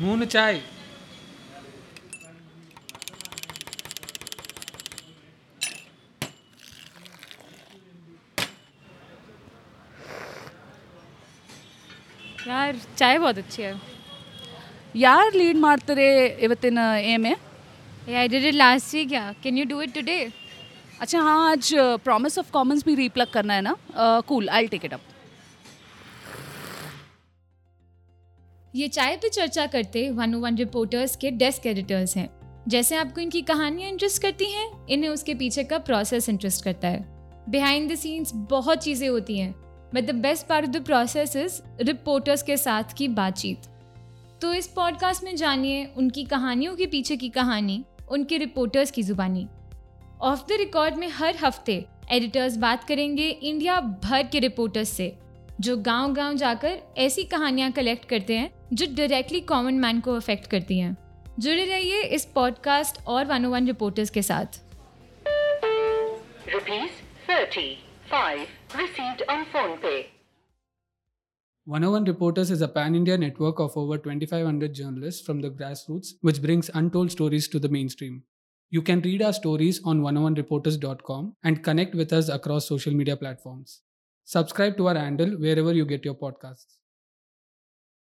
नून चाय। यार चाय बहुत अच्छी ಯಾರು ಲೀಡ್ ಮಾಡ್ತಾರೆ ಇವತ್ತಿನ ಎಮೆ ಐ ಡಿಡ್ लास्ट वीक या can you do it today अच्छा हाँ आज प्रॉमिस ऑफ़ कॉमन्स भी रीप्लग करना है ना? Cool I take it up ये चाय पे चर्चा करते वन वन रिपोर्टर्स के डेस्क एडिटर्स हैं। जैसे आपको इनकी कहानियाँ इंटरेस्ट करती हैं, इन्हें उसके पीछे का प्रोसेस इंटरेस्ट करता है। बिहाइंड द सीन्स बहुत चीज़ें होती हैं। But the best part of the process is reporters के साथ की बातचीत। तो इस पॉडकास्ट में जानिए उनकी कहानियों के पीछे की कहानी, उनके रिपोर्टर्स की जुबानी। ऑफ़ द रिकॉर्ड में हर हफ़्ते एडिटर्स बात करेंगे इंडिया भर के रिपोर्टर्स से। जो गाँव गाँव जाकर ऐसी कहानियाँ कलेक्ट करते हैं जो डायरेक्टली कॉमन मैन को अफेक्ट करती हैं जुड़े रहिए इस पॉडकास्ट और वन वन रिपोर्टर्स के साथ Rupees 35 received on phone pay. 101 Reporters is a pan India network of over 2,500 journalists from the grassroots, which brings untold stories to the mainstream. You can read our stories on 101reporters.com and connect with us across social media platforms. Subscribe to our handle wherever you get your podcasts.